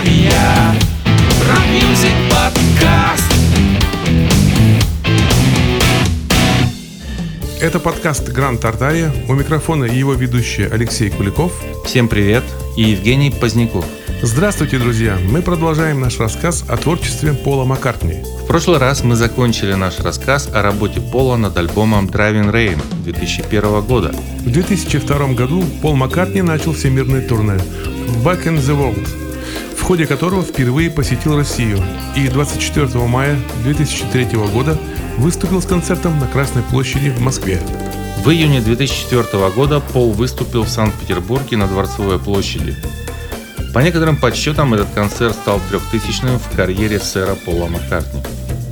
Ария Rock Music Podcast Это подкаст «Гранд Тартария». У микрофона его ведущий Алексей Куликов. Всем привет и Евгений Поздняков. Здравствуйте, друзья! Мы продолжаем наш рассказ о творчестве Пола Маккартни. В прошлый раз мы закончили наш рассказ о работе Пола над альбомом Driving Rain 2001 года. В 2002 году Пол Маккартни начал всемирное турне «Back in the World», ходе которого впервые посетил Россию и 24 мая 2003 года выступил с концертом на Красной площади в Москве. В июне 2004 года Пол выступил в Санкт-Петербурге на Дворцовой площади. По некоторым подсчетам, этот концерт стал трехтысячным в карьере сэра Пола Маккартни.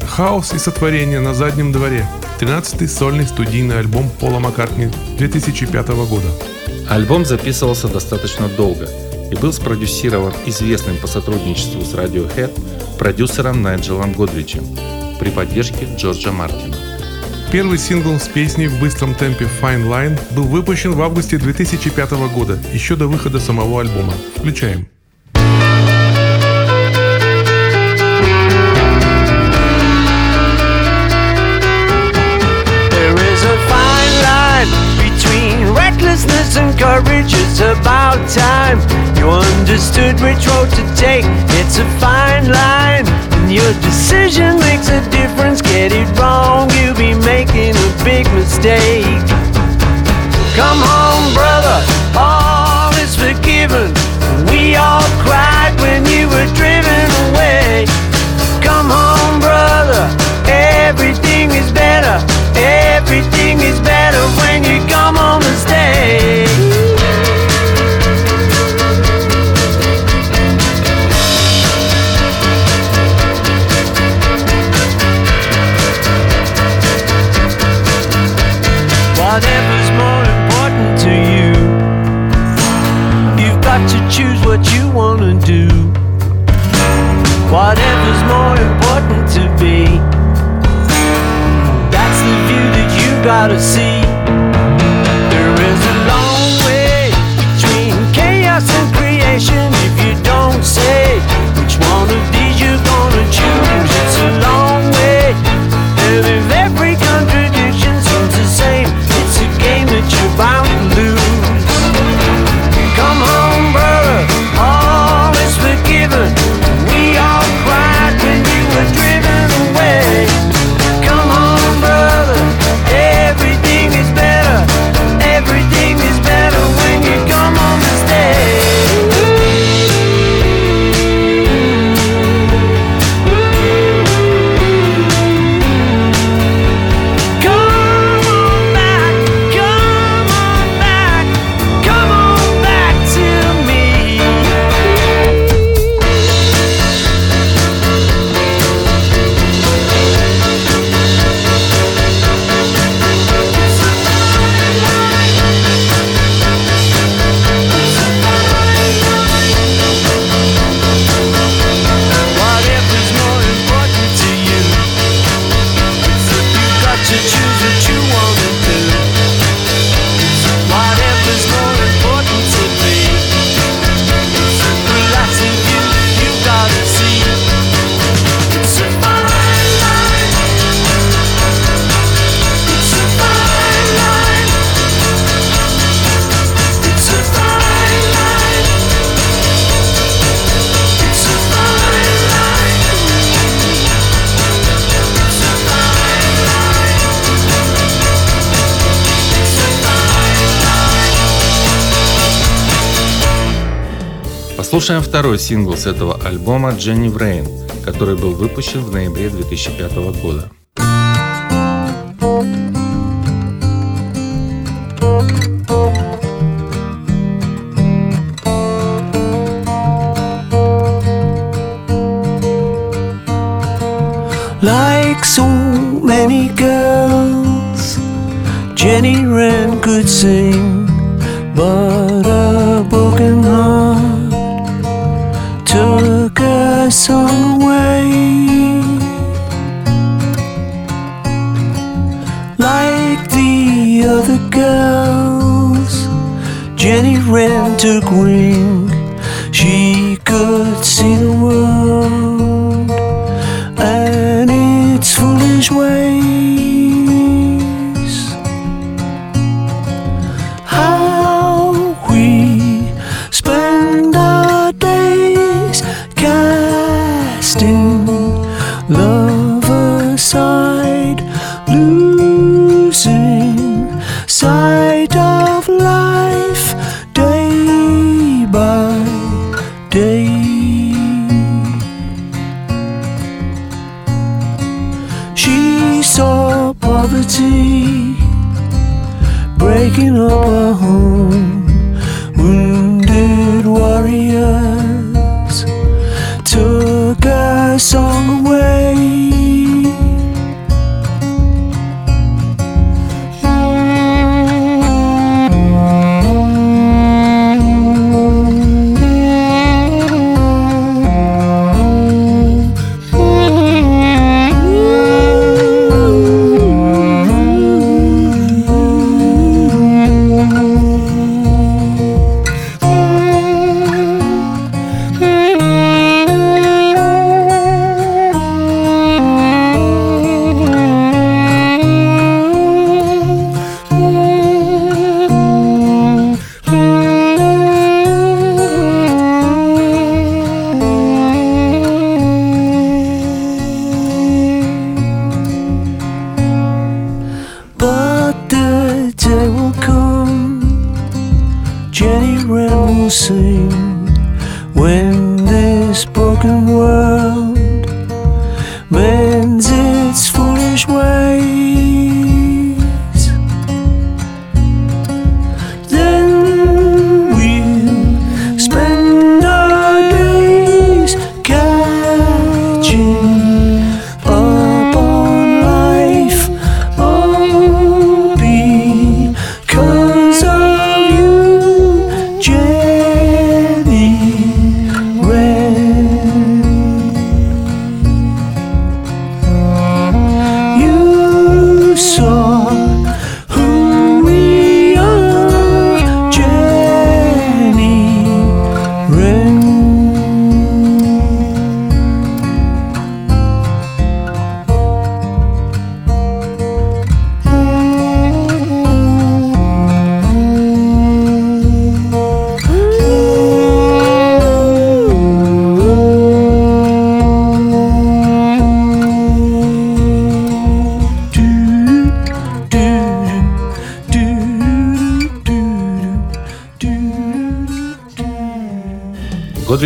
«Хаос и сотворение на заднем дворе» 13-й сольный студийный альбом Пола Маккартни 2005 года. Альбом записывался достаточно долго и был спродюсирован известным по сотрудничеству с Radiohead продюсером Найджелом Годричем при поддержке Джорджа Мартина. Первый сингл с песней в быстром темпе Fine Line был выпущен в августе 2005 года, еще до выхода самого альбома. Включаем. Recklessness and courage. It's about time you understood which road to take. It's a fine line, and your decision makes a difference. Get it wrong, you'll be making a big mistake. Come home, brother, all is forgiven. We all cried when you were driven away. Come home, brother, everything is better. Everything is better when you come home and stay. Whatever's more important to you, you've got to choose what you want to do. Whatever's more important to be, you gotta see. Послушаем второй сингл с этого альбома «Jenny Rain», который был выпущен в ноябре 2005 года. Like so many girls, Jenny Wren could sing,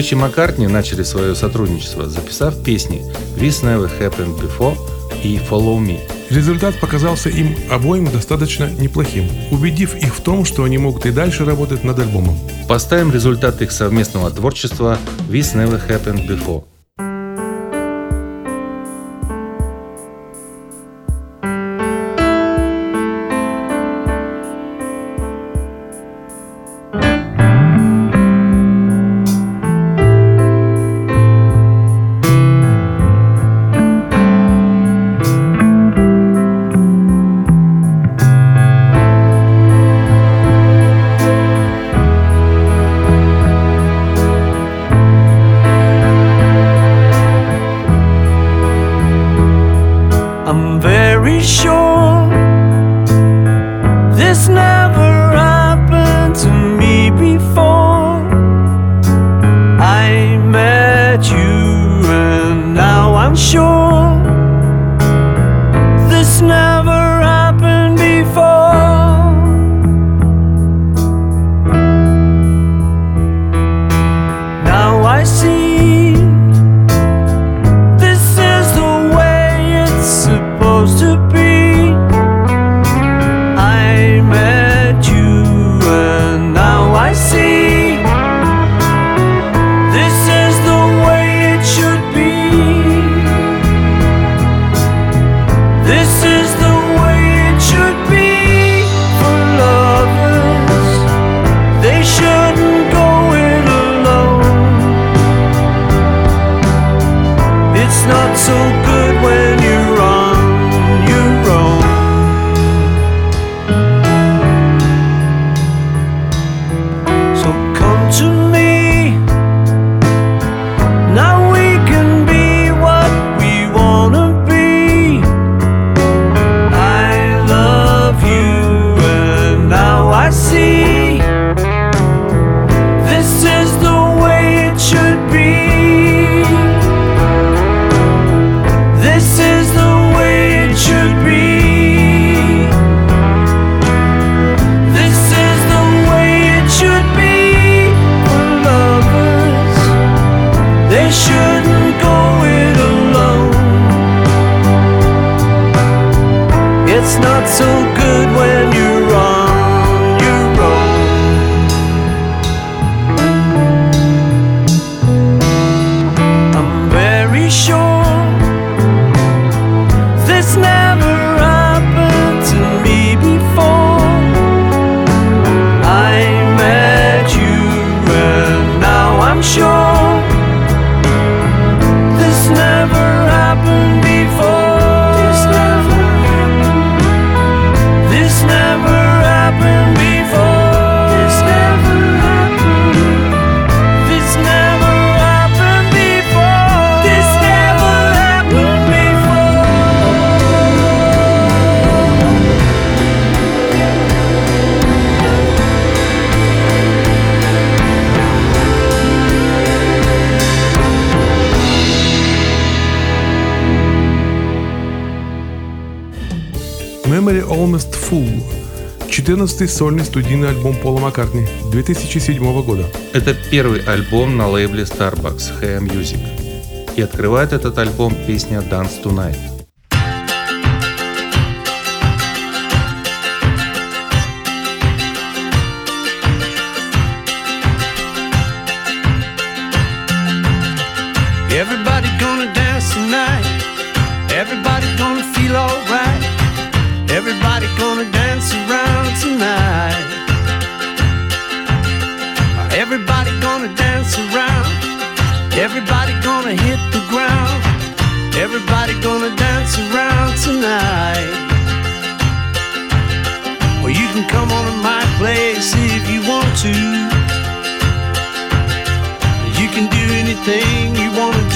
Годрич и Маккартни начали свое сотрудничество, записав песни «This Never Happened Before» и «Follow Me». Результат показался им обоим достаточно неплохим, убедив их в том, что они могут и дальше работать над альбомом. Поставим результат их совместного творчества «This Never Happened Before». 14-й сольный студийный альбом Пола Маккартни 2007 года. Это первый альбом на лейбле Starbucks Hey Music. И открывает этот альбом песня Dance Tonight. Everybody gonna dance tonight. Everybody gonna feel alright. Everybody gonna dance around gonna dance around. Everybody gonna hit the ground. Everybody gonna dance around tonight. Well, you can come on to my place if you want to. You can do anything you want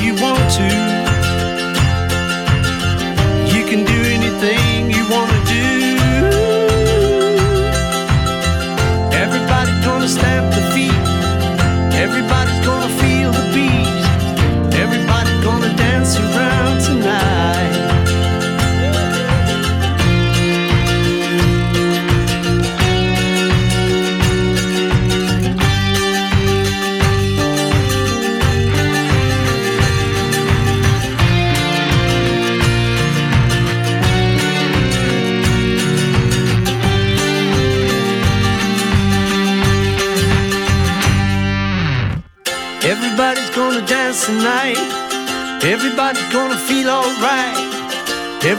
you want to.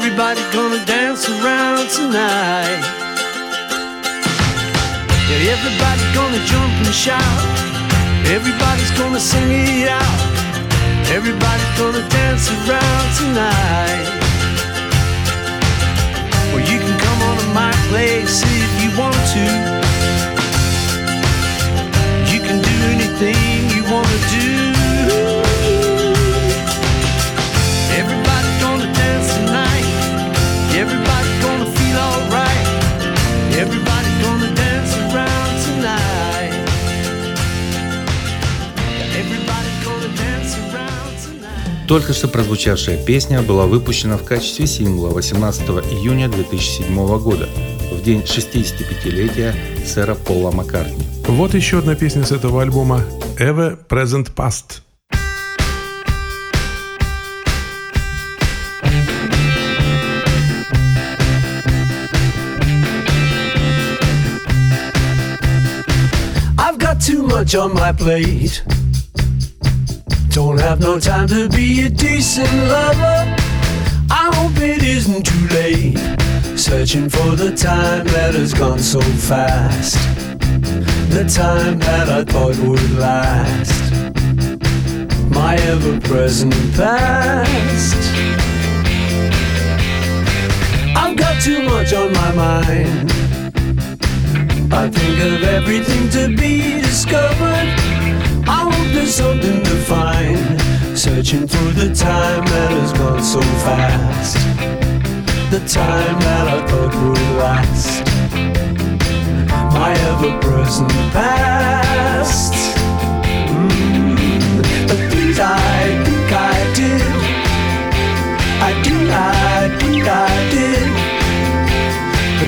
Everybody's gonna dance around tonight. Yeah, everybody's gonna jump and shout. Everybody's gonna sing it out. Everybody's gonna dance around tonight. Well, you can come on to my place if you want to. You can do anything Только что прозвучавшая песня была выпущена в качестве сингла 18 июня 2007 года, в день 65-летия сэра Пола Маккартни. Вот еще одна песня с этого альбома Ever Present Past. I've got too much on my plate. Don't have no time to be a decent lover. I hope it isn't too late. Searching for the time that has gone so fast. The time that I thought would last. My ever present past. I've got too much on my mind. I think of everything to be discovered. I hope there's something to find. Searching for the time that has gone so fast. The time that I thought would last. My ever present past. Mm, the things I think I did. I did, I think I did.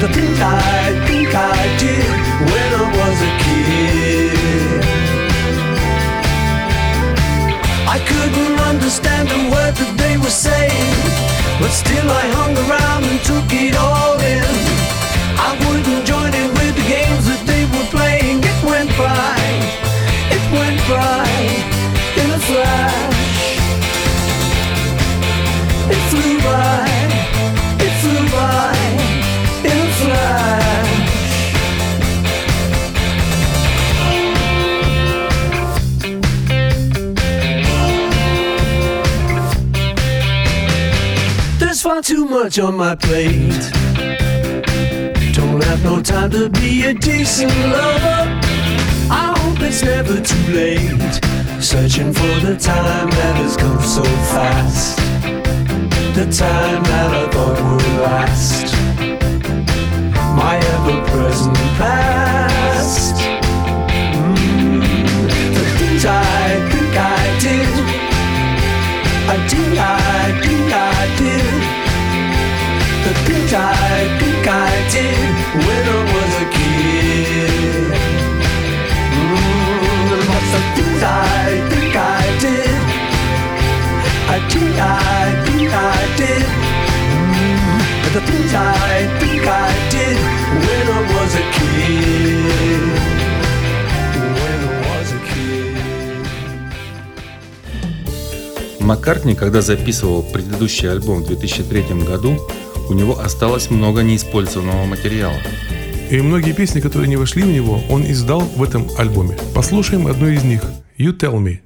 The things I think I did when I was a kid. I couldn't understand the word that they were saying, but still I hung around and took it all in. I wouldn't join in with the games that they were playing. It went by, it went by much on my plate. Don't have no time to be a decent lover. I hope it's never too late. Searching for the time that has come so fast. The time that I thought would last. My ever present past. Mm, the things I think I did. I did, I think I did. The things I think I did when I was a kid. Mm, what's the things I think I did? I did, I think I did. Mm, the things I think I did when I was a kid. When I was a kid. Маккартни, когда записывал предыдущий альбом в 2003 году, у него осталось много неиспользованного материала. И многие песни, которые не вошли в него, он издал в этом альбоме. Послушаем одну из них. You Tell Me.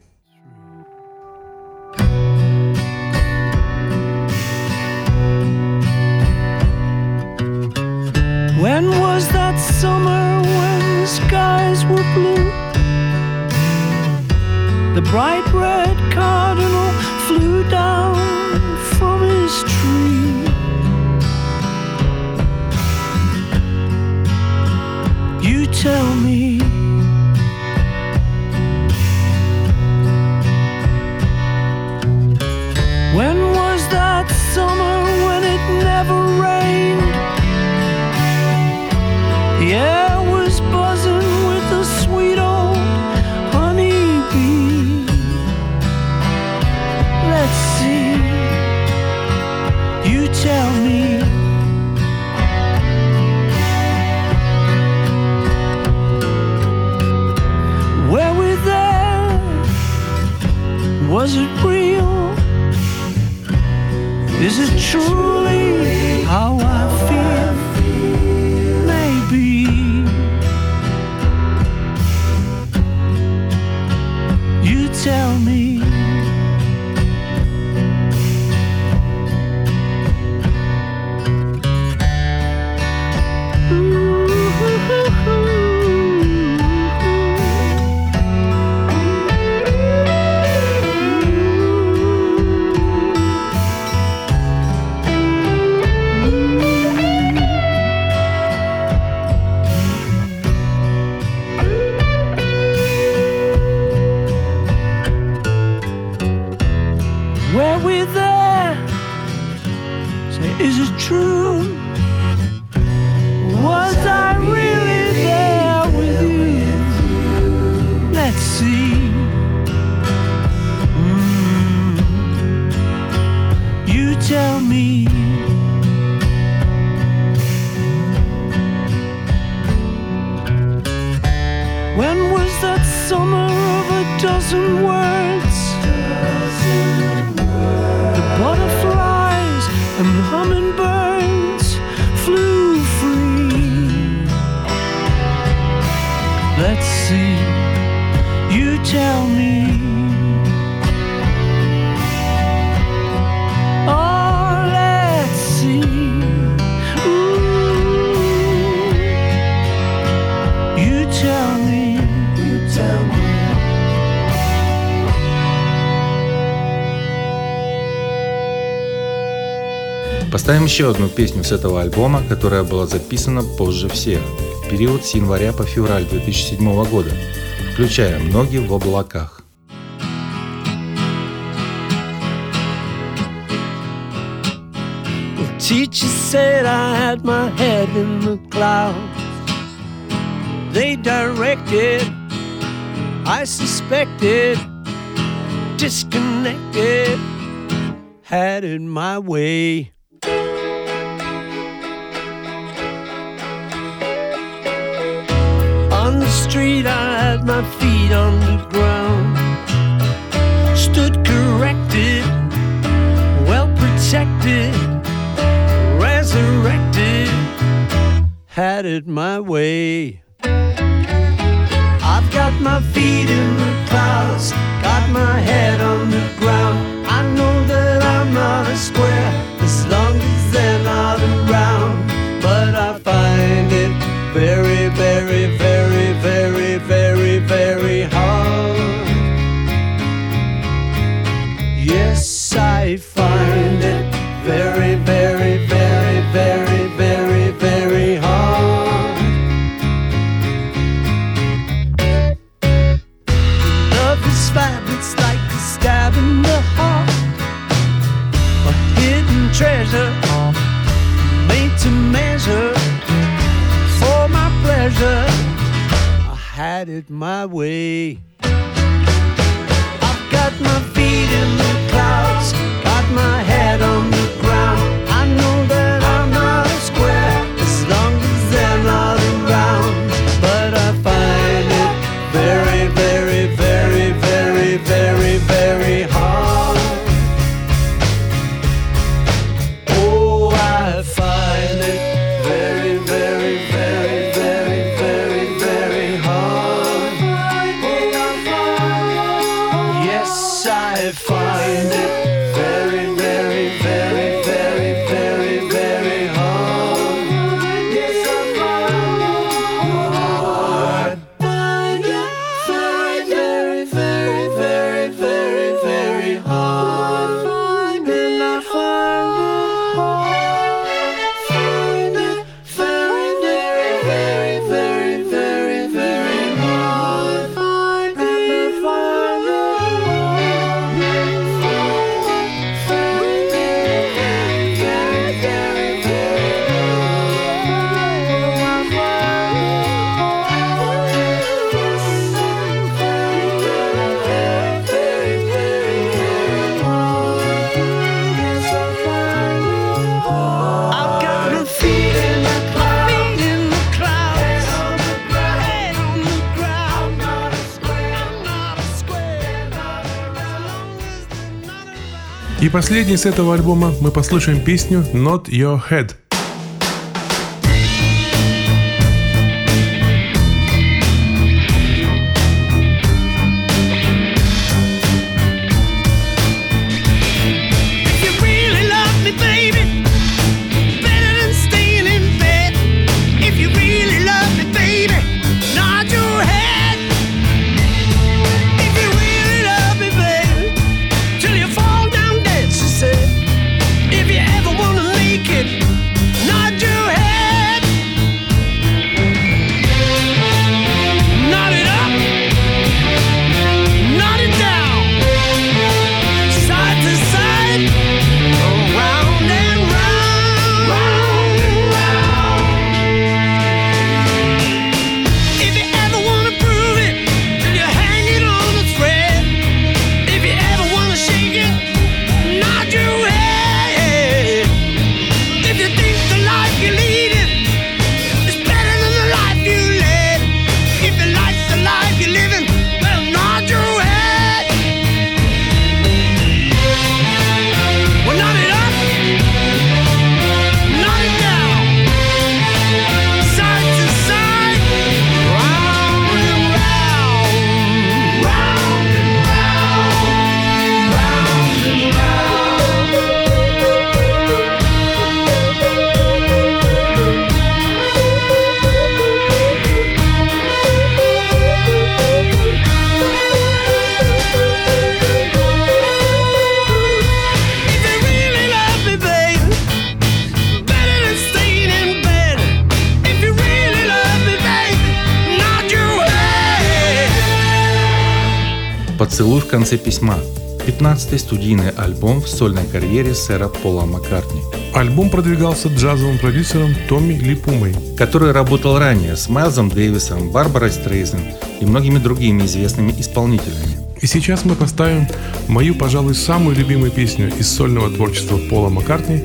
The air was buzzing with sweet old honeybee. Let's see. You tell me. Were we there? Was it real? Is it truly true? Поставим еще одну песню с этого альбома, которая была записана позже всех, в период с января по февраль 2007 года, включая «Ноги в облаках». Teacher said I had my head in the clouds. They directed, I suspected, disconnected, had it my way. street, I had my feet on the ground. Stood corrected, well protected, resurrected, had it my way. I've got my feet in the clouds, got my head on the ground. I know that I'm not a square as long as they're not around, but I find it very outside. последней с этого альбома. Мы послушаем песню Not Your Head – «Поцелуй в конце письма» 15-й студийный альбом в сольной карьере сэра Пола Маккартни, Альбом продвигался джазовым продюсером Томми Липумой. который работал ранее с Майлзом Дэвисом, Барбарой Стрейзен и многими другими известными исполнителями. И сейчас мы поставим мою, пожалуй, самую любимую песню из сольного творчества Пола Маккартни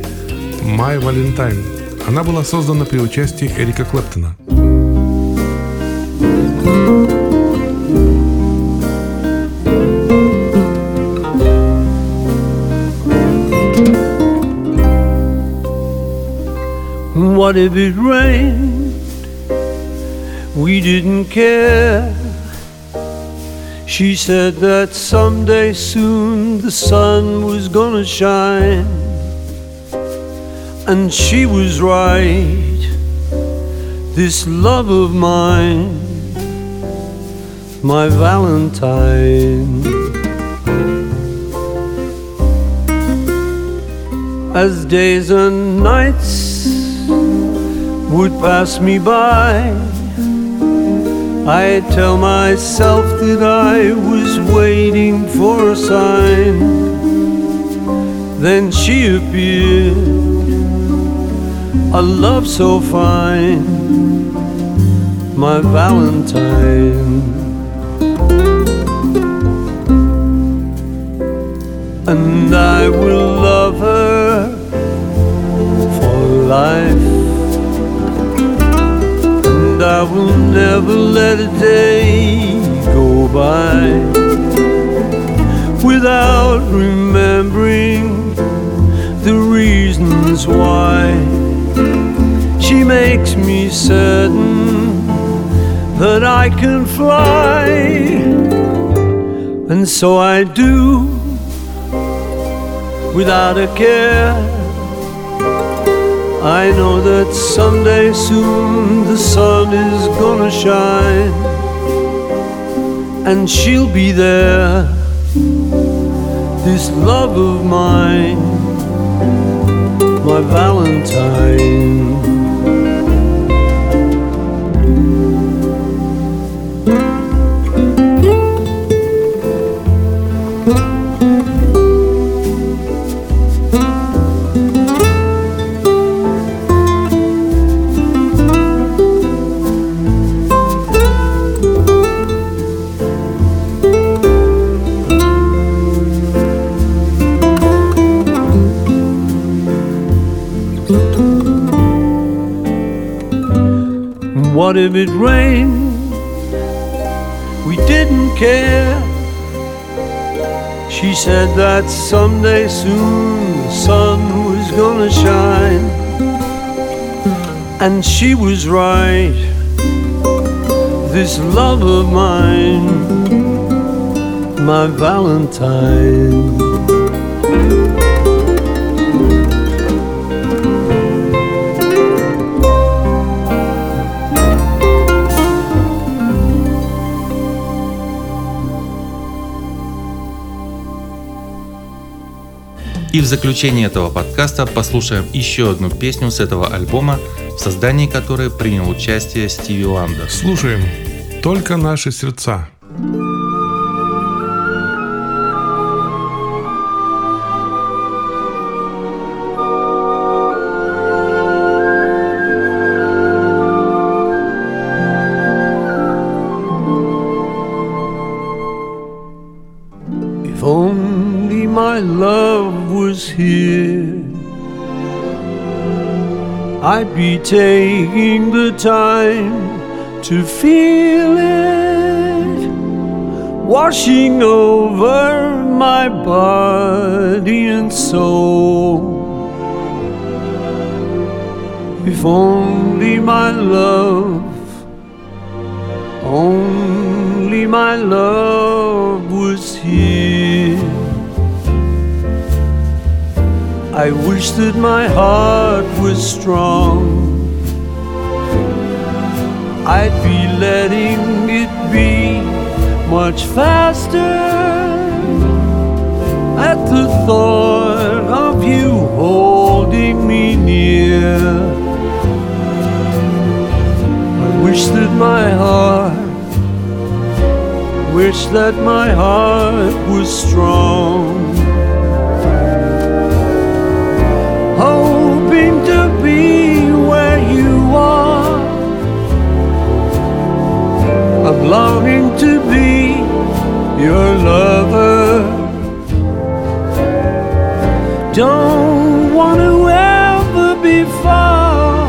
«My Valentine». Она была создана при участии Эрика Клэптона. What if it rained? We didn't care. She said that someday soon the sun was gonna shine. And she was right. This love of mine, my Valentine. As days and nights would pass me by. I tell myself that I was waiting for a sign. Then she appeared, a love so fine, my Valentine. And I will love her for life I will never let a day go by without remembering the reasons why she makes me certain that I can fly, and so I do without a care. I know that someday soon the sun is gonna shine and she'll be there. This love of mine, my Valentine. What if it rained? We didn't care. She said that someday soon the sun was gonna shine. And she was right. This love of mine, my Valentine. И в заключение этого подкаста послушаем еще одну песню с этого альбома, в создании которой принял участие Стиви Ландер. Слушаем «Только наши сердца». I'd be taking the time to feel it washing over my body and soul. If only my love, only my love was here. I wish that my heart was strong. I'd be letting it be much faster at the thought of you holding me near. I wish that my heart wish that my heart was strong. Hoping to be where you are. I'm longing to be your lover. Don't want to ever be far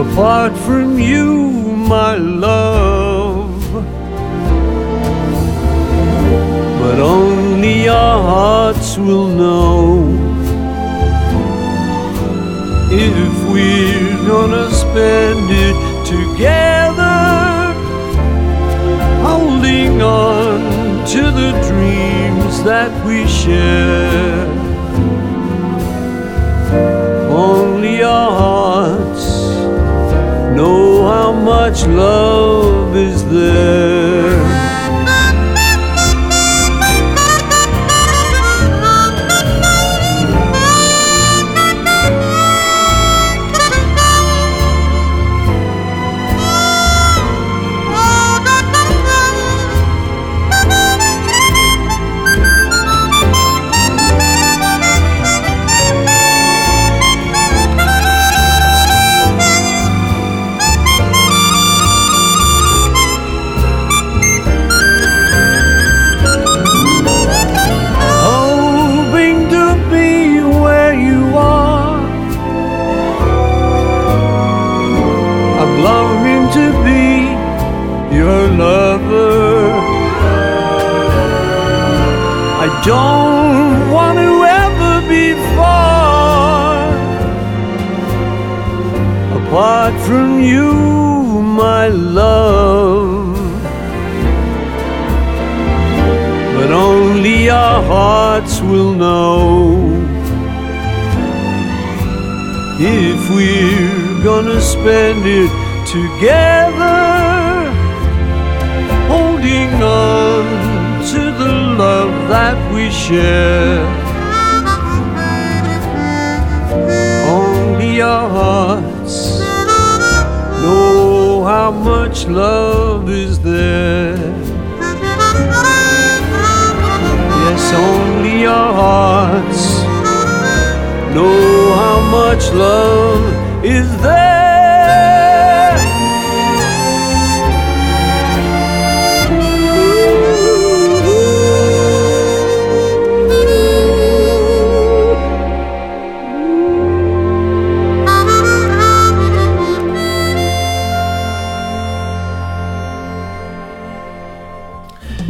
apart from you, my love. Only our hearts will know if we're gonna spend it together, holding on to the dreams that we share. Only our hearts know how much love is there. Lover. I don't want to ever be far apart from you, my love. but only our hearts will know if we're gonna spend it together, that we share. Only our hearts know how much love is there. Yes, only our hearts know how much love is there.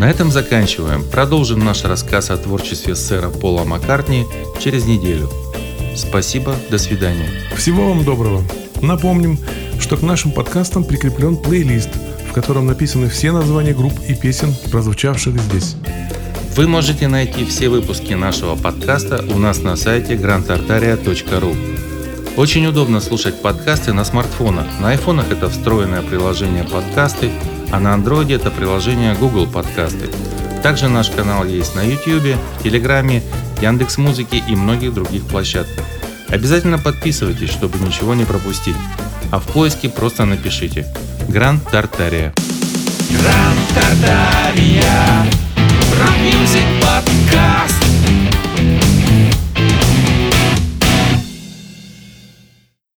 На этом заканчиваем. Продолжим наш рассказ о творчестве сэра Пола Маккартни через неделю. Спасибо, до свидания. Всего вам доброго. Напомним, что к нашим подкастам прикреплен плейлист, в котором написаны все названия групп и песен, прозвучавших здесь. Вы можете найти все выпуски нашего подкаста у нас на сайте grantartaria.ru. Очень удобно слушать подкасты на смартфонах. На айфонах это встроенное приложение подкасты, а на андроиде это приложение Google подкасты. Также наш канал есть на YouTube, в Телеграме, Яндекс Музыке и многих других площадках. Обязательно подписывайтесь, чтобы ничего не пропустить. А в поиске просто напишите Гранд Тартария. Гранд Тартария. Рок-мьюзик